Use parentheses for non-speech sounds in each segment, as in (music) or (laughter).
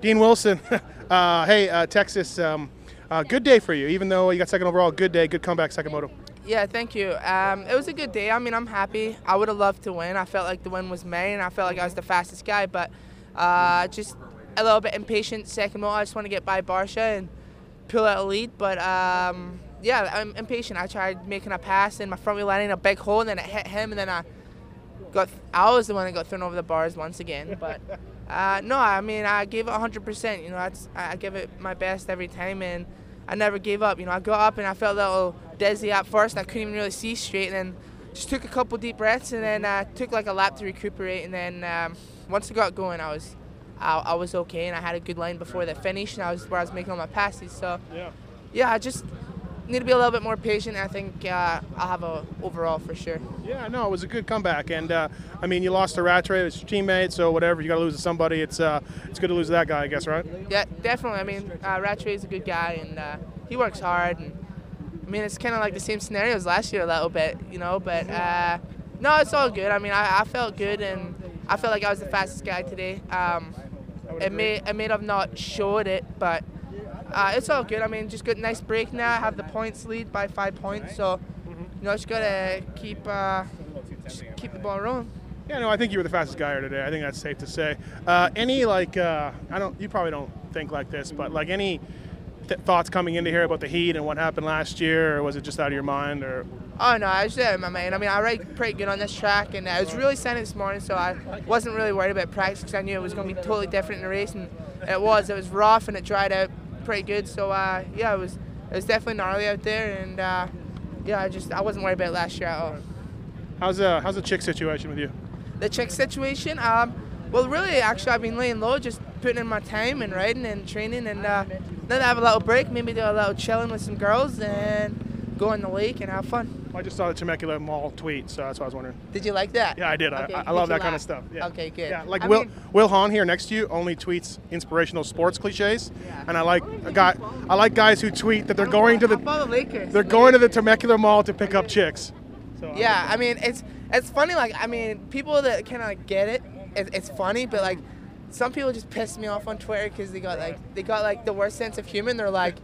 Dean Wilson. (laughs) uh, hey, uh, Texas. Um, uh, good day for you, even though you got second overall. Good day, good comeback, second moto. Yeah, thank you. Um, it was a good day. I mean, I'm happy. I would have loved to win. I felt like the win was mine, and I felt like I was the fastest guy, but uh, just a little bit impatient. Second moto, I just want to get by Barcia and pull out a lead. But um, yeah, I'm impatient. I tried making a pass, and my front wheel landed in a big hole, and then it hit him, and then I got. I was the one that got thrown over the bars once again. But (laughs) uh, no, I mean, I gave it 100%. You know, that's, I give it my best every time, and I never gave up. You know, I got up and I felt a little dizzy at first. and I couldn't even really see straight, and then just took a couple deep breaths, and then uh, took like a lap to recuperate. And then um, once I got going, I was, I, I, was okay, and I had a good line before the finish, and I was where I was making all my passes. So, yeah, yeah, I just need to be a little bit more patient. I think uh, I'll have a overall for sure. Yeah, no, it was a good comeback, and uh, I mean, you lost to Rattray, it's your teammate, so whatever. You got to lose to somebody. It's uh, it's good to lose to that guy, I guess, right? Yeah, definitely. I mean, uh, Rattray is a good guy, and uh, he works hard. And I mean, it's kind of like the same scenario as last year a little bit, you know. But uh, no, it's all good. I mean, I, I, felt good, and I felt like I was the fastest guy today. Um, it may it may have not showed it, but uh, it's all good. I mean, just good, nice break now. I have the points lead by five points, so you know, just gotta keep uh, just keep the ball rolling. Yeah, no, I think you were the fastest guy here today. I think that's safe to say. Uh, any like, uh, I don't, you probably don't think like this, but like any th- thoughts coming into here about the heat and what happened last year, or was it just out of your mind, or? Oh no, I was there, my man. I mean, I ride pretty good on this track, and it was really sunny this morning, so I wasn't really worried about practice because I knew it was going to be totally different in the race, and it was. It was rough and it dried out pretty good. So uh, yeah, it was it was definitely gnarly out there, and uh, yeah, I just I wasn't worried about last year at all. How's uh how's the chick situation with you? The chick situation, um, well, really, actually, I've been laying low, just putting in my time and riding and training, and uh, then I have a little break, maybe do a little chilling with some girls, and go in the lake and have fun. I just saw the Temecula Mall tweet, so that's what I was wondering. Did you like that? Yeah, I did. Okay, I, I love that laugh? kind of stuff. Yeah. Okay, good. Yeah, like I Will mean, Wil Hahn here next to you only tweets inspirational sports cliches, yeah. and I like a guy. I like guys who tweet that they're going to the, the Lakers. They're going to the Temecula Mall to pick up chicks. So yeah, I mean it's it's funny. Like I mean, people that kind of like get it, it, it's funny, but like some people just piss me off on Twitter because they got like they got like the worst sense of humor. They're like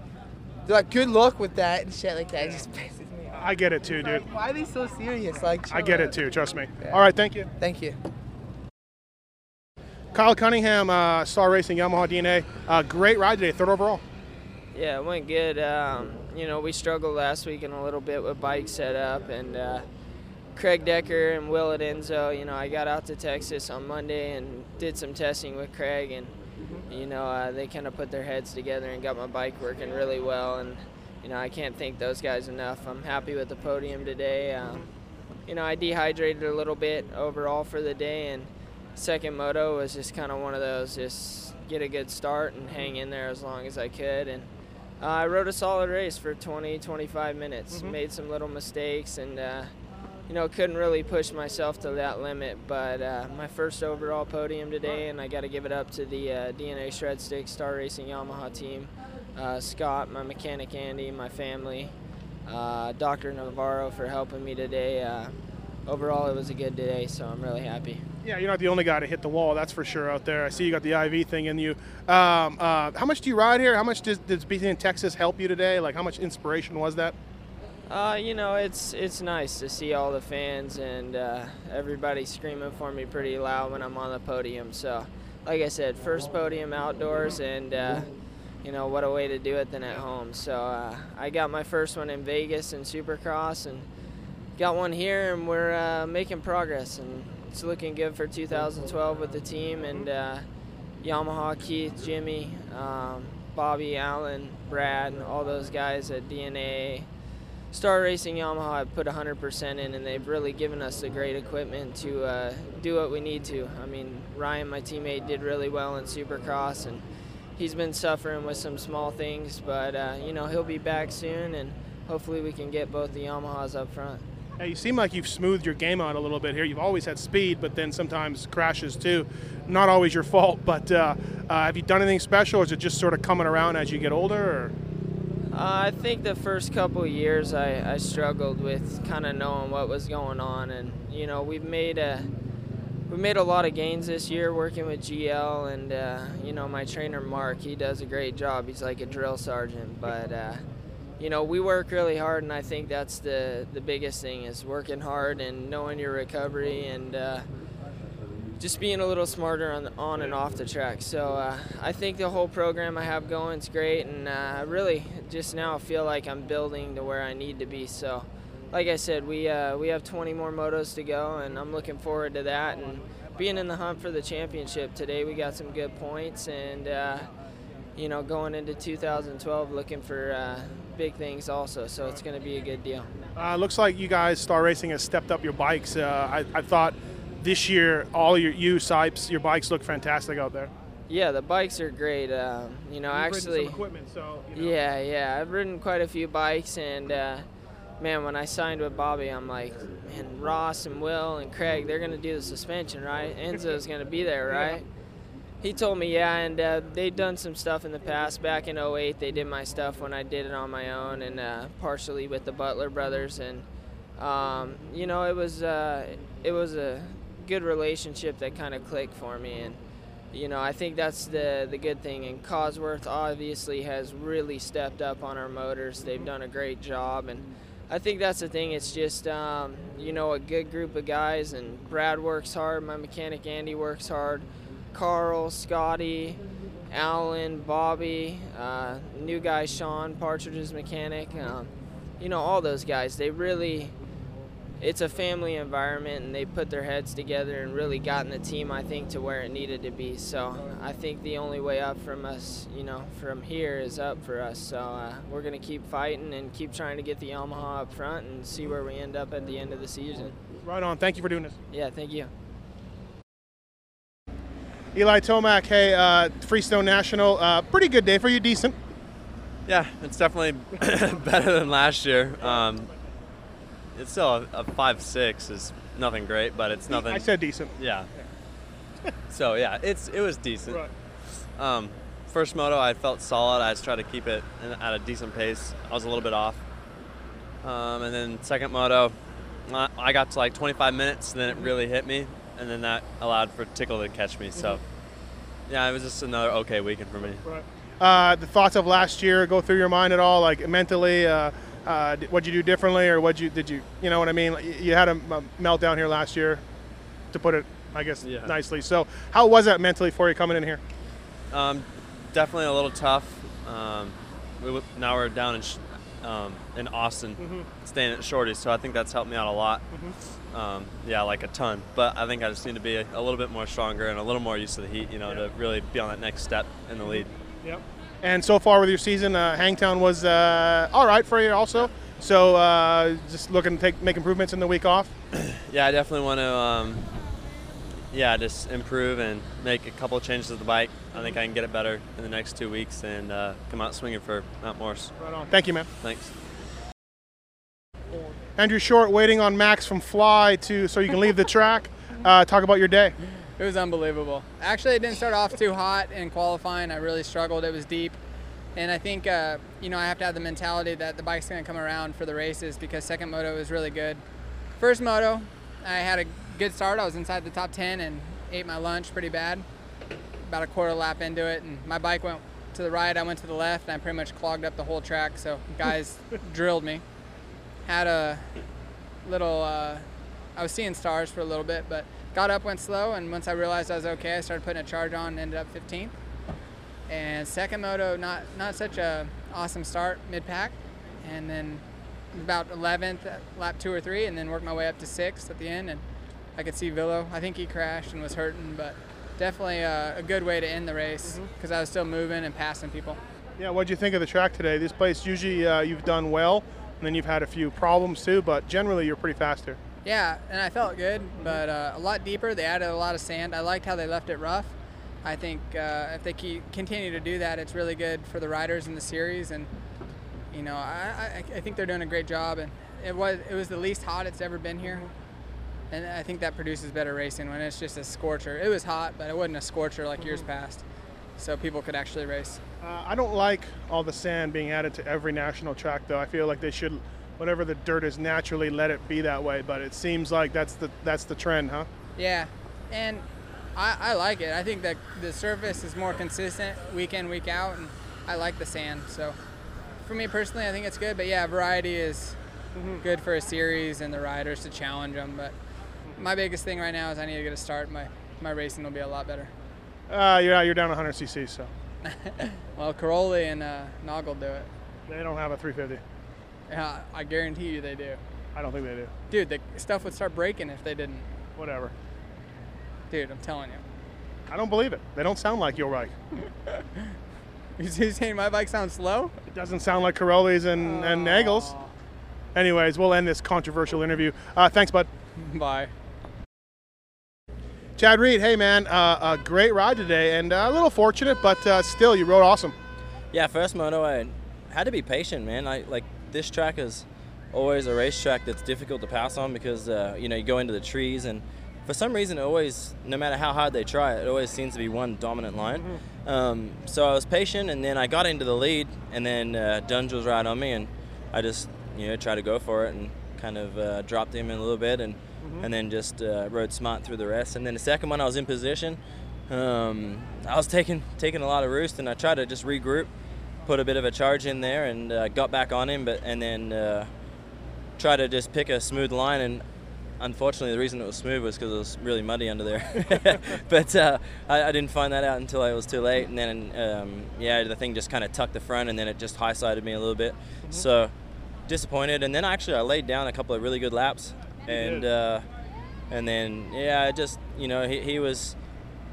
like good luck with that and shit like that. It just pisses me off. I get it too, dude. Why are they so serious? Like, I get it too. Trust me. Yeah. All right, thank you. Thank you. Kyle Cunningham, uh, Star Racing Yamaha DNA. Uh, great ride today, third overall. Yeah, it went good. Um, you know, we struggled last week in a little bit with bike setup, and uh, Craig Decker and Will at Enzo. You know, I got out to Texas on Monday and did some testing with Craig, and you know, uh, they kind of put their heads together and got my bike working really well. And you know, I can't thank those guys enough. I'm happy with the podium today. Um, you know, I dehydrated a little bit overall for the day, and second moto was just kind of one of those just get a good start and hang in there as long as I could. And uh, I rode a solid race for 20, 25 minutes. Mm-hmm. Made some little mistakes and, uh, you know, couldn't really push myself to that limit. But uh, my first overall podium today, and I got to give it up to the uh, DNA Shred Stix Star Racing Yamaha team uh, Scott, my mechanic Andy, my family, uh, Dr. Navarro for helping me today. Uh, overall, it was a good day, so I'm really happy. Yeah, you're not the only guy to hit the wall, that's for sure out there. I see you got the IV thing in you. Um, uh, how much do you ride here? How much does, does being in Texas help you today? Like, how much inspiration was that? Uh, you know, it's it's nice to see all the fans and uh, everybody screaming for me pretty loud when I'm on the podium. So, like I said, first podium outdoors, and uh, you know, what a way to do it than at home. So uh, I got my first one in Vegas in Supercross and got one here, and we're uh, making progress. And it's looking good for 2012 with the team and uh, Yamaha, Keith, Jimmy, um, Bobby, Allen, Brad, and all those guys at DNA. Star Racing Yamaha have put 100% in, and they've really given us the great equipment to uh, do what we need to. I mean, Ryan, my teammate, did really well in Supercross, and he's been suffering with some small things, but uh, you know he'll be back soon, and hopefully we can get both the Yamahas up front. Hey, you seem like you've smoothed your game out a little bit here. You've always had speed, but then sometimes crashes too. Not always your fault, but uh, uh, have you done anything special, or is it just sort of coming around as you get older? Uh, I think the first couple years I, I struggled with kind of knowing what was going on, and you know we've made a we made a lot of gains this year working with GL and uh, you know my trainer Mark. He does a great job. He's like a drill sergeant, but uh, you know we work really hard, and I think that's the the biggest thing is working hard and knowing your recovery and. Just being a little smarter on, on and off the track. So uh, I think the whole program I have going is great, and uh, I really just now feel like I'm building to where I need to be. So, like I said, we uh, we have 20 more motos to go, and I'm looking forward to that and being in the hunt for the championship today. We got some good points, and uh, you know, going into 2012, looking for uh, big things also. So it's going to be a good deal. Uh, looks like you guys, Star Racing, has stepped up your bikes. I, I thought this year, all your you Sipes, your bikes look fantastic out there. Yeah, the bikes are great. Um, you know, You've actually. equipment, so. You know. Yeah, yeah. I've ridden quite a few bikes, and uh, man, when I signed with Bobby, I'm like, man, Ross and Will and Craig, they're gonna do the suspension, right? Enzo's gonna be there, (laughs) right? Yeah. He told me, yeah, and uh, they'd done some stuff in the past. Back in 08, they did my stuff when I did it on my own, and uh, partially with the Butler brothers, and um, you know, it was uh, it was a good relationship that kind of clicked for me and you know I think that's the the good thing and Cosworth obviously has really stepped up on our motors they've done a great job and I think that's the thing it's just um, you know a good group of guys and Brad works hard my mechanic Andy works hard Carl Scotty Alan Bobby uh, new guy Sean Partridge's mechanic um, you know all those guys they really it's a family environment and they put their heads together and really gotten the team I think to where it needed to be. So I think the only way up from us, you know, from here is up for us. So uh, we're going to keep fighting and keep trying to get the Yamaha up front and see where we end up at the end of the season. Right on. Thank you for doing this. Yeah, thank you. Eli Tomac, hey, uh, Freestone National, uh, pretty good day for you, decent. Yeah, it's definitely (laughs) better than last year. Um, it's still a, a, five six is nothing great, but it's nothing. I said decent. Yeah. (laughs) so yeah, it's it was decent. Right. Um, first moto, I felt solid. I just tried to keep it at a decent pace. I was a little bit off. Um, and then second moto, I got to like 25 minutes, and then it really hit me, and then that allowed for Tickle to catch me. So, mm-hmm. yeah, it was just another okay weekend for me. Right. Uh, the thoughts of last year go through your mind at all, like mentally? Uh, uh, what'd you do differently, or what you did you you know what I mean? You had a, a meltdown here last year, to put it, I guess, yeah. nicely. So how was that mentally for you coming in here? Um, definitely a little tough. Um, we, now we're down in um, in Austin, mm-hmm. staying at Shorty, so I think that's helped me out a lot. Mm-hmm. Um, yeah, like a ton. But I think I just need to be a, a, little bit more stronger and a little more used to the heat, you know, yeah. to really be on that next step in the lead. Yep. And so far with your season, uh, Hangtown was uh, all right for you also. So uh, just looking to take, make improvements in the week off. yeah, I definitely want to. Um, yeah, just improve and make a couple of changes to the bike. I think I can get it better in the next two weeks and uh, come out swinging for Mount Morris. Right on. Thank you, man. Thanks. Andrew Short waiting on Max from Fly to so you can leave the track. Uh, talk about your day. It was unbelievable. Actually, it didn't start off too hot in qualifying. I really struggled. It was deep. And I think, uh, you know, I have to have the mentality that the bike's going to come around for the races because second moto was really good. First moto, I had a good start. I was inside the top 10 and ate my lunch pretty bad. About a quarter lap into it, and my bike went to the right. I went to the left, and I pretty much clogged up the whole track. So (laughs) guys drilled me. Had a little. Uh, I was seeing stars for a little bit, but got up, went slow, and once I realized I was okay, I started putting a charge on and ended up 15th. And second moto, not not such a awesome start mid pack, and then about 11th, lap two or three, and then worked my way up to sixth at the end. And I could see Villo. I think he crashed and was hurting, but definitely a, a good way to end the race because mm-hmm. I was still moving and passing people. Yeah, what do you think of the track today? This place usually uh, you've done well, and then you've had a few problems too, but generally you're pretty fast here. Yeah, and I felt good, but uh, a lot deeper. They added a lot of sand. I liked how they left it rough. I think uh, if they keep, continue to do that, it's really good for the riders in the series. And you know, I, I, I think they're doing a great job. And it was it was the least hot it's ever been here, and I think that produces better racing when it's just a scorcher. It was hot, but it wasn't a scorcher like years past, so people could actually race. Uh, I don't like all the sand being added to every national track, though. I feel like they should whatever the dirt is naturally let it be that way but it seems like that's the that's the trend huh yeah and I, I like it. I think that the surface is more consistent week in, week out, and I like the sand. So for me personally, I think it's good. But yeah, variety is good for a series and the riders to challenge them. But my biggest thing right now is I need to get a start. My my racing will be a lot better. Uh, you're you're down 100 cc, so (laughs) Well, Cairoli and uh, Nog will do it. they don't have a 350. Yeah, I guarantee you they do. I don't think they do. Dude, the stuff would start breaking if they didn't. Whatever. Dude, I'm telling you. I don't believe it. They don't sound like your bike. (laughs) You saying my bike sounds slow? It doesn't sound like Cairoli's and, and Nagl's. Anyways, we'll end this controversial interview. Uh, thanks, bud. (laughs) Bye. Chad Reed, hey man, uh, a great ride today, and uh, a little fortunate, but uh, still, you rode awesome. Yeah, first moto, I had to be patient, man. I like this track is always a racetrack that's difficult to pass on because uh, you know you go into the trees and for some reason it always, no matter how hard they try, it always seems to be one dominant line. Um, so I was patient, and then I got into the lead, and then uh, Dunge was right on me, and I just you know tried to go for it and kind of uh, dropped him in a little bit, and and then just uh, rode smart through the rest. And then the second one, I was in position. Um, I was taking taking a lot of roost, and I tried to just regroup, put a bit of a charge in there, and uh, got back on him. But and then uh, try to just pick a smooth line. And unfortunately, the reason it was smooth was because it was really muddy under there. (laughs) but uh, I, I didn't find that out until I was too late. And then um, yeah, the thing just kind of tucked the front, and then it just high sided me a little bit. So disappointed. And then actually, I laid down a couple of really good laps, and uh, and then yeah, I just you know he, he was,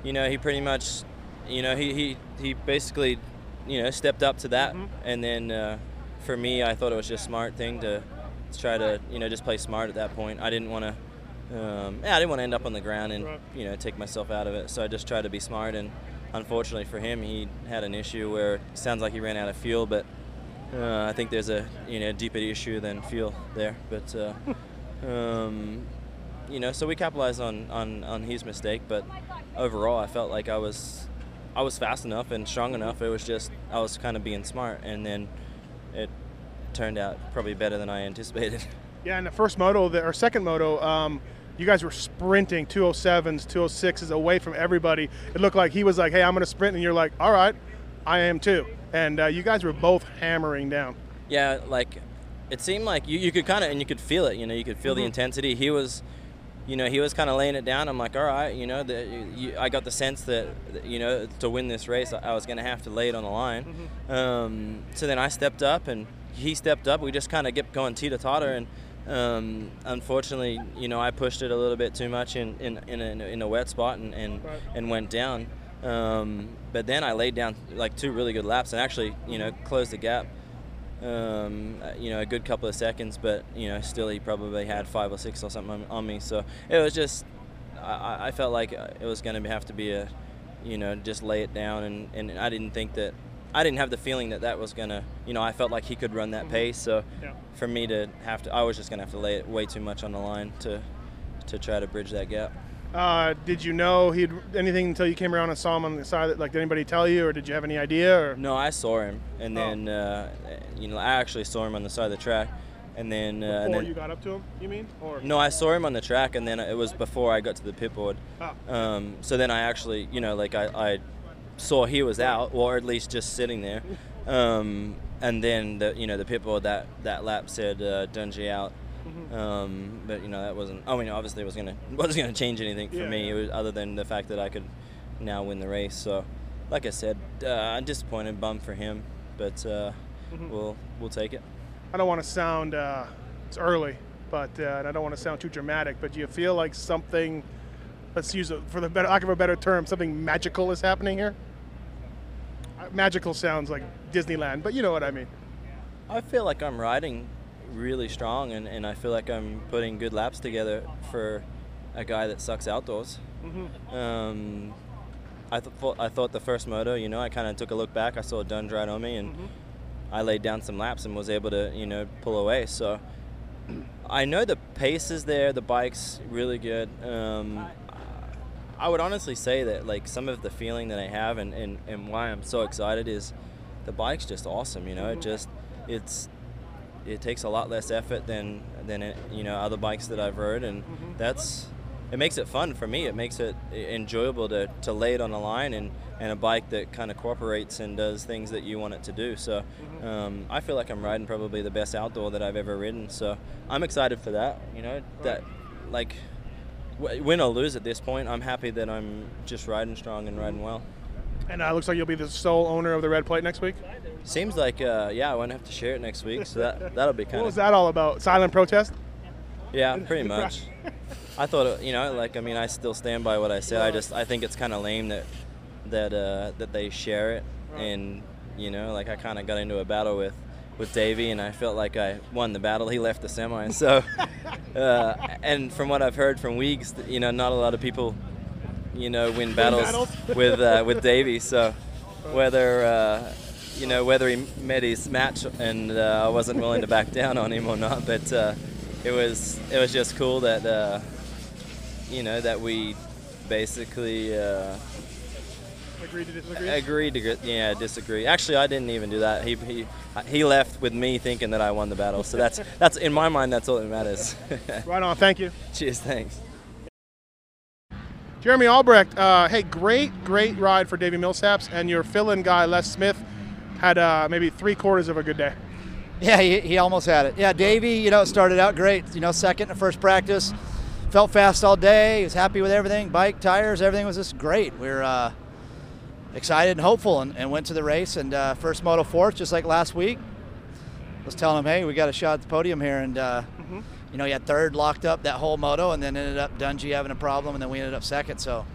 you know he pretty much, you know he he, he basically, you know stepped up to that, and then uh, for me, I thought it was just smart thing to, to try to you know just play smart at that point. I didn't want to. Um, yeah, I didn't want to end up on the ground and Right. you know take myself out of it. So I just tried to be smart. And unfortunately for him, he had an issue where it sounds like he ran out of fuel, but uh, I think there's a you know deeper issue than fuel there. But uh, (laughs) um, you know, so we capitalized on, on, on his mistake. But overall, I felt like I was I was fast enough and strong enough. It was just I was kind of being smart, and then it turned out probably better than I anticipated. (laughs) Yeah, in the first moto, the, or second moto, um, you guys were sprinting 207s, 206s away from everybody. It looked like he was like, hey, I'm going to sprint. And you're like, all right, I am too. And uh, you guys were both hammering down. Yeah, like it seemed like you, you could kind of and you could feel it. You know, you could feel the intensity. He was, you know, he was kind of laying it down. I'm like, all right, you know, the, you, I got the sense that you know to win this race, I, was going to have to lay it on the line. Um, so then I stepped up and he stepped up. We just kind of kept going teeter totter and. Um, unfortunately, you know, I pushed it a little bit too much in in, in, a, in a wet spot and, and, Right. and went down. Um, but then I laid down like two really good laps and actually, you know, closed the gap um, uh, you know, a good couple of seconds, but you know, still he probably had five or six or something on, me. So it was just, I- I, I felt like it was going to have to be a, you know, just lay it down, and, and I didn't think that, I didn't have the feeling that that was going to, you know, I felt like he could run that pace. So Yeah. for me to have to, I was just going to have to lay it way too much on the line to, to try to bridge that gap. Uh, did you know he'd anything until you came around and saw him on the side? Like, did anybody tell you, or did you have any idea? Or No, I saw him, and Oh. then uh, you know I actually saw him on the side of the track, and then uh, before and then you got up to him, you mean? Or No, I saw him on the track, and then it was before I got to the pit board. Ah. Um, so then I actually, you know, like I, I saw he was out, or at least just sitting there. (laughs) Um, and then the, you know, the pit board that that lap said uh, Dungey out. Mm-hmm. Um, but you know that wasn't. I mean, obviously it was gonna (laughs) wasn't gonna change anything for Yeah, me. It was other than the fact that I could now win the race. So, like I said, uh, I'm disappointed, bummed for him, but uh, Mm-hmm. we'll we'll take it. I don't want to sound uh, it's early, but uh, and I don't want to sound too dramatic. But do you feel like something? Let's use it for the better, lack of a better term. Something magical is happening here. Uh, Magical sounds like Disneyland, but you know what I mean. I feel like I'm riding really strong, and, and I feel like I'm putting good laps together for a guy that sucks outdoors. Um, I, th- thought I thought the first moto, you know, I kind of took a look back. I saw Dunge right on me, and I laid down some laps and was able to, you know, pull away. So I know the pace is there, the bike's really good. Um, I would honestly say that like some of the feeling that I have and, and, and why I'm so excited is the bike's just awesome. You know, it just it's it takes a lot less effort than than you know other bikes that I've rode, and that's it makes it fun for me. It makes it enjoyable to, to lay it on the line and, and a bike that kind of cooperates and does things that you want it to do. So um, I feel like I'm riding probably the best outdoor that I've ever ridden. So I'm excited for that. You know that like w- win or lose at this point, I'm happy that I'm just riding strong and riding well. And uh, looks like you'll be the sole owner of the red plate next week. Seems like uh, yeah, I won't have to share it next week, so that (laughs) that'll be kind What of was that all about? Silent protest? Yeah, pretty much. (laughs) I thought, it- you know, like I mean, I still stand by what I said. I just I think it's kind of lame that that uh, that they share it, and you know, like I kind of got into a battle with with Davey, and I felt like I won the battle. (laughs) He left the semi, so uh, and from what I've heard from Weeks, you know, not a lot of people, you know, win battles battles. (laughs) with uh, with (laughs) Davey. So whether uh, you know whether he met his match and uh, I wasn't willing to back (laughs) down on him or not, but uh, it was it was just cool that uh, you know that we basically uh, Agree to disagree? agreed to yeah disagree. Actually, I didn't even do that. He he he left with me thinking that I won the battle. So that's that's in my mind that's all that matters. Right on. Thank you. Cheers, thanks. Jeremy Albrecht, uh, hey, great, great ride for Davey Millsaps, and your fill-in guy Les Smith had uh, maybe three quarters of a good day. Yeah, he, he almost had it. Yeah, Davey, you know, started out great. You know, second in the first practice, felt fast all day. He was happy with everything, bike, tires, everything was just great. We are uh, excited and hopeful, and, and went to the race. And uh, first moto fourth, just like last week. Was telling him, hey, we got a shot at the podium here, and uh, you know, he had third locked up that whole moto, and then ended up Dungey having a problem, and then we ended up second. So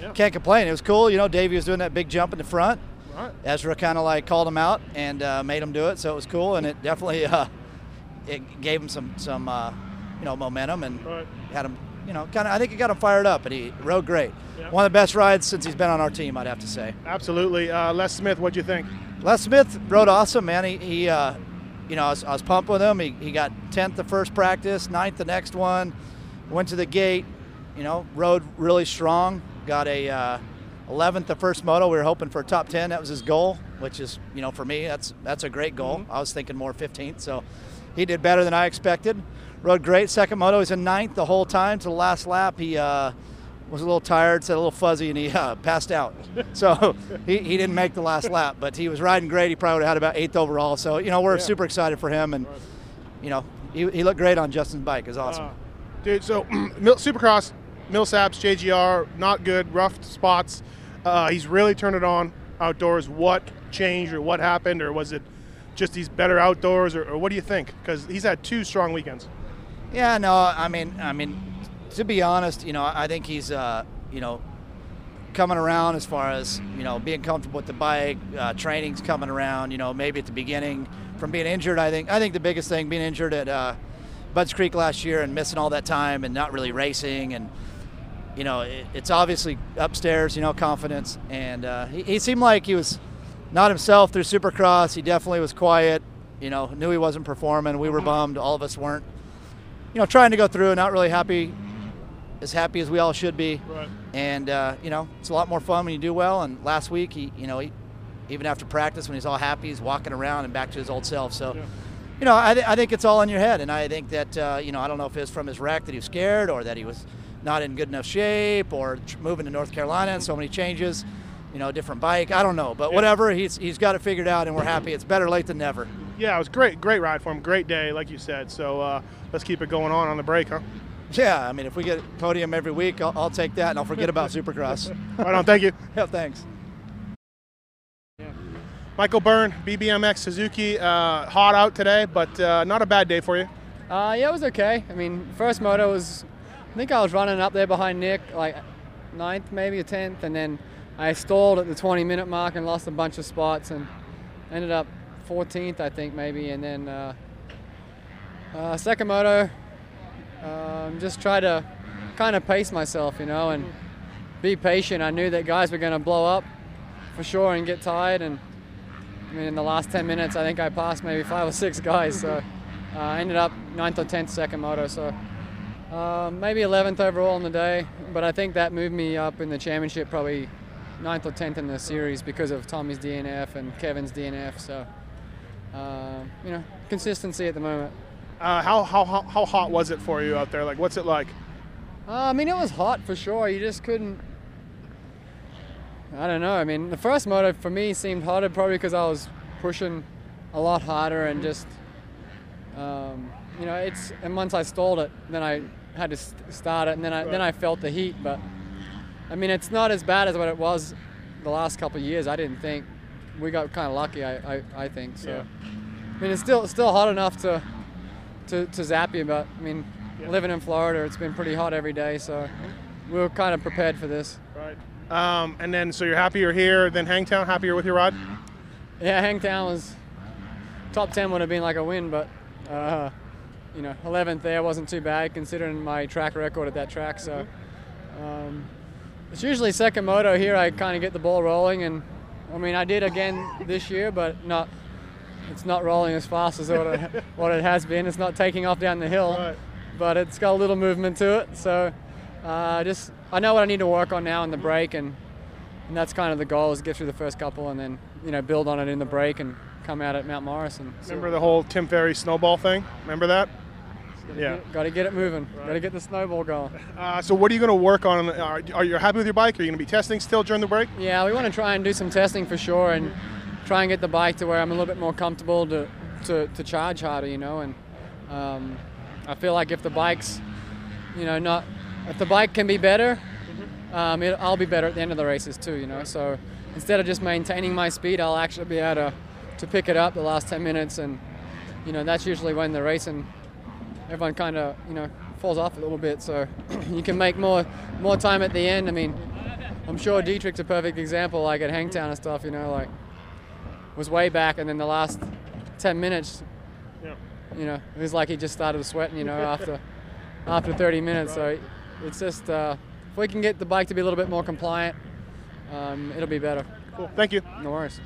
Yeah. can't complain. It was cool. You know, Davey was doing that big jump in the front. Right. Ezra kind of like called him out and uh, made him do it, so it was cool, and it definitely uh, it gave him some some uh, you know momentum and Right. had him you know kind of I think it got him fired up, and he rode great. Yeah. One of the best rides since he's been on our team, I'd have to say. Absolutely. Uh, Les Smith, what'd you think? Les Smith rode awesome, man. He, he uh, you know, I was, I was pumped with him. He, he got 10th the first practice, 9th the next one, went to the gate, you know, rode really strong. Got a uh, 11th the first moto. We were hoping for a top 10. That was his goal, which is, you know, for me, that's that's a great goal. I was thinking more 15th, so he did better than I expected. Rode great. Second moto, he's in ninth the whole time to the last lap. He uh, was a little tired, said a little fuzzy, and he uh, passed out. So (laughs) he, he didn't make the last lap, but he was riding great. He probably would have had about eighth overall. So you know we're Yeah. super excited for him, and you know he, he looked great on Justin's bike. It was awesome. Uh, dude, so (clears throat) Supercross, Millsaps, JGR, not good, rough spots. Uh, he's really turned it on outdoors. What changed or what happened, or was it just he's better outdoors, or, or what do you think? Because he's had two strong weekends. Yeah, no, I mean, I mean, to be honest, you know, I think he's, uh, you know, coming around as far as you know being comfortable with the bike, uh, training's coming around. You know, maybe at the beginning from being injured. I think I think the biggest thing being injured at uh, Budds Creek last year and missing all that time and not really racing and. You know, it, it's obviously upstairs. You know, confidence, and uh, he, he seemed like he was not himself through Supercross. He definitely was quiet. You know, knew he wasn't performing. We were bummed. All of us weren't you know, trying to go through, not really happy, as happy as we all should be. Right. And uh, you know, it's a lot more fun when you do well. And last week, he, you know, he, even after practice, when he's all happy, he's walking around and back to his old self. So, Yeah. you know, I, th- I think it's all in your head. And I think that, uh, you know, I don't know if it's from his wreck that he was scared or that he was not in good enough shape or tr- moving to North Carolina and so many changes. You know, different bike. I don't know, but Yeah. whatever. He's he's got it figured out, and we're happy. It's better late than never. Yeah, it was great, great ride for him. Great day, like you said. So uh, let's keep it going on on the break, huh? Yeah, I mean, if we get podium every week, I'll, I'll take that, and I'll forget about Supercross. (laughs) Right on. Thank you. (laughs) yeah, thanks. Michael Byrne, BBMX Suzuki, uh, hot out today, but uh, not a bad day for you. Uh, yeah, it was okay. I mean, first moto was, I think I was running up there behind Nick, like ninth, maybe a tenth, and then I stalled at the 20 minute mark and lost a bunch of spots and ended up 14th, I think, maybe. And then uh, uh, second moto, um, just try to kind of pace myself, you know, and be patient. I knew that guys were going to blow up for sure and get tired. And I mean, in the last 10 minutes, I think I passed maybe five or six guys. So uh, I ended up ninth or 10th second moto. So uh, maybe 11th overall in the day. But I think that moved me up in the championship probably ninth or 10th in the series because of Tommy's DNF and Kevin's DNF. So, uh, you know, consistency at the moment. Uh, how, how, how, how hot was it for you out there? Like, what's it like? Uh, I mean, it was hot for sure. You just couldn't. I don't know. I mean, the first moto for me seemed harder probably because I was pushing a lot harder and just, um, you know, it's. And once I stalled it, then I had to st- start it, and then I then I felt the heat. But I mean, it's not as bad as what it was the last couple of years. I didn't think. We got kind of lucky. I, I, I think so. Yeah. I mean, it's still still hot enough to to, to zap you, but I mean, living in Florida, it's been pretty hot every day, so we were kind of prepared for this. Right. Um, and then, so you're happier here. Then Hangtown, happier with your rod. Yeah, Hangtown was top 10 would have been like a win, but uh, you know, 11th there wasn't too bad considering my track record at that track. So um, it's usually second moto here. I kind of get the ball rolling, and I mean, I did again this year, but not. It's not rolling as fast as what it, (laughs) what it has been. It's not taking off down the hill, Right. but it's got a little movement to it. So uh, just I know what I need to work on now in the break, and, and that's kind of the goal is get through the first couple, and then you know build on it in the break and come out at Mount Morrison. Remember the whole Tim Ferry snowball thing? Remember that? Yeah. Got to get it moving. Got to get the snowball going. Uh, so what are you going to work on? Are, are you happy with your bike? Are you going to be testing still during the break? Yeah, we want to try and do some testing for sure, and try and get the bike to where I'm a little bit more comfortable to to, to charge harder, you know. And um, I feel like if the bike's, you know, not if the bike can be better, um, it, I'll be better at the end of the races too, you know. So instead of just maintaining my speed, I'll actually be able to, to pick it up the last 10 minutes, and you know that's usually when the racing everyone kind of you know falls off a little bit. So (clears throat) you can make more more time at the end. I mean, I'm sure Dietrich's a perfect example, like at Hangtown and stuff. You know, like was way back, and then the last 10 minutes, Yeah. you know, it was like he just started sweating. You know, after (laughs) after 30 minutes. So it's just uh, if we can get the bike to be a little bit more compliant, um, it'll be better. Cool. Thank you. No worries.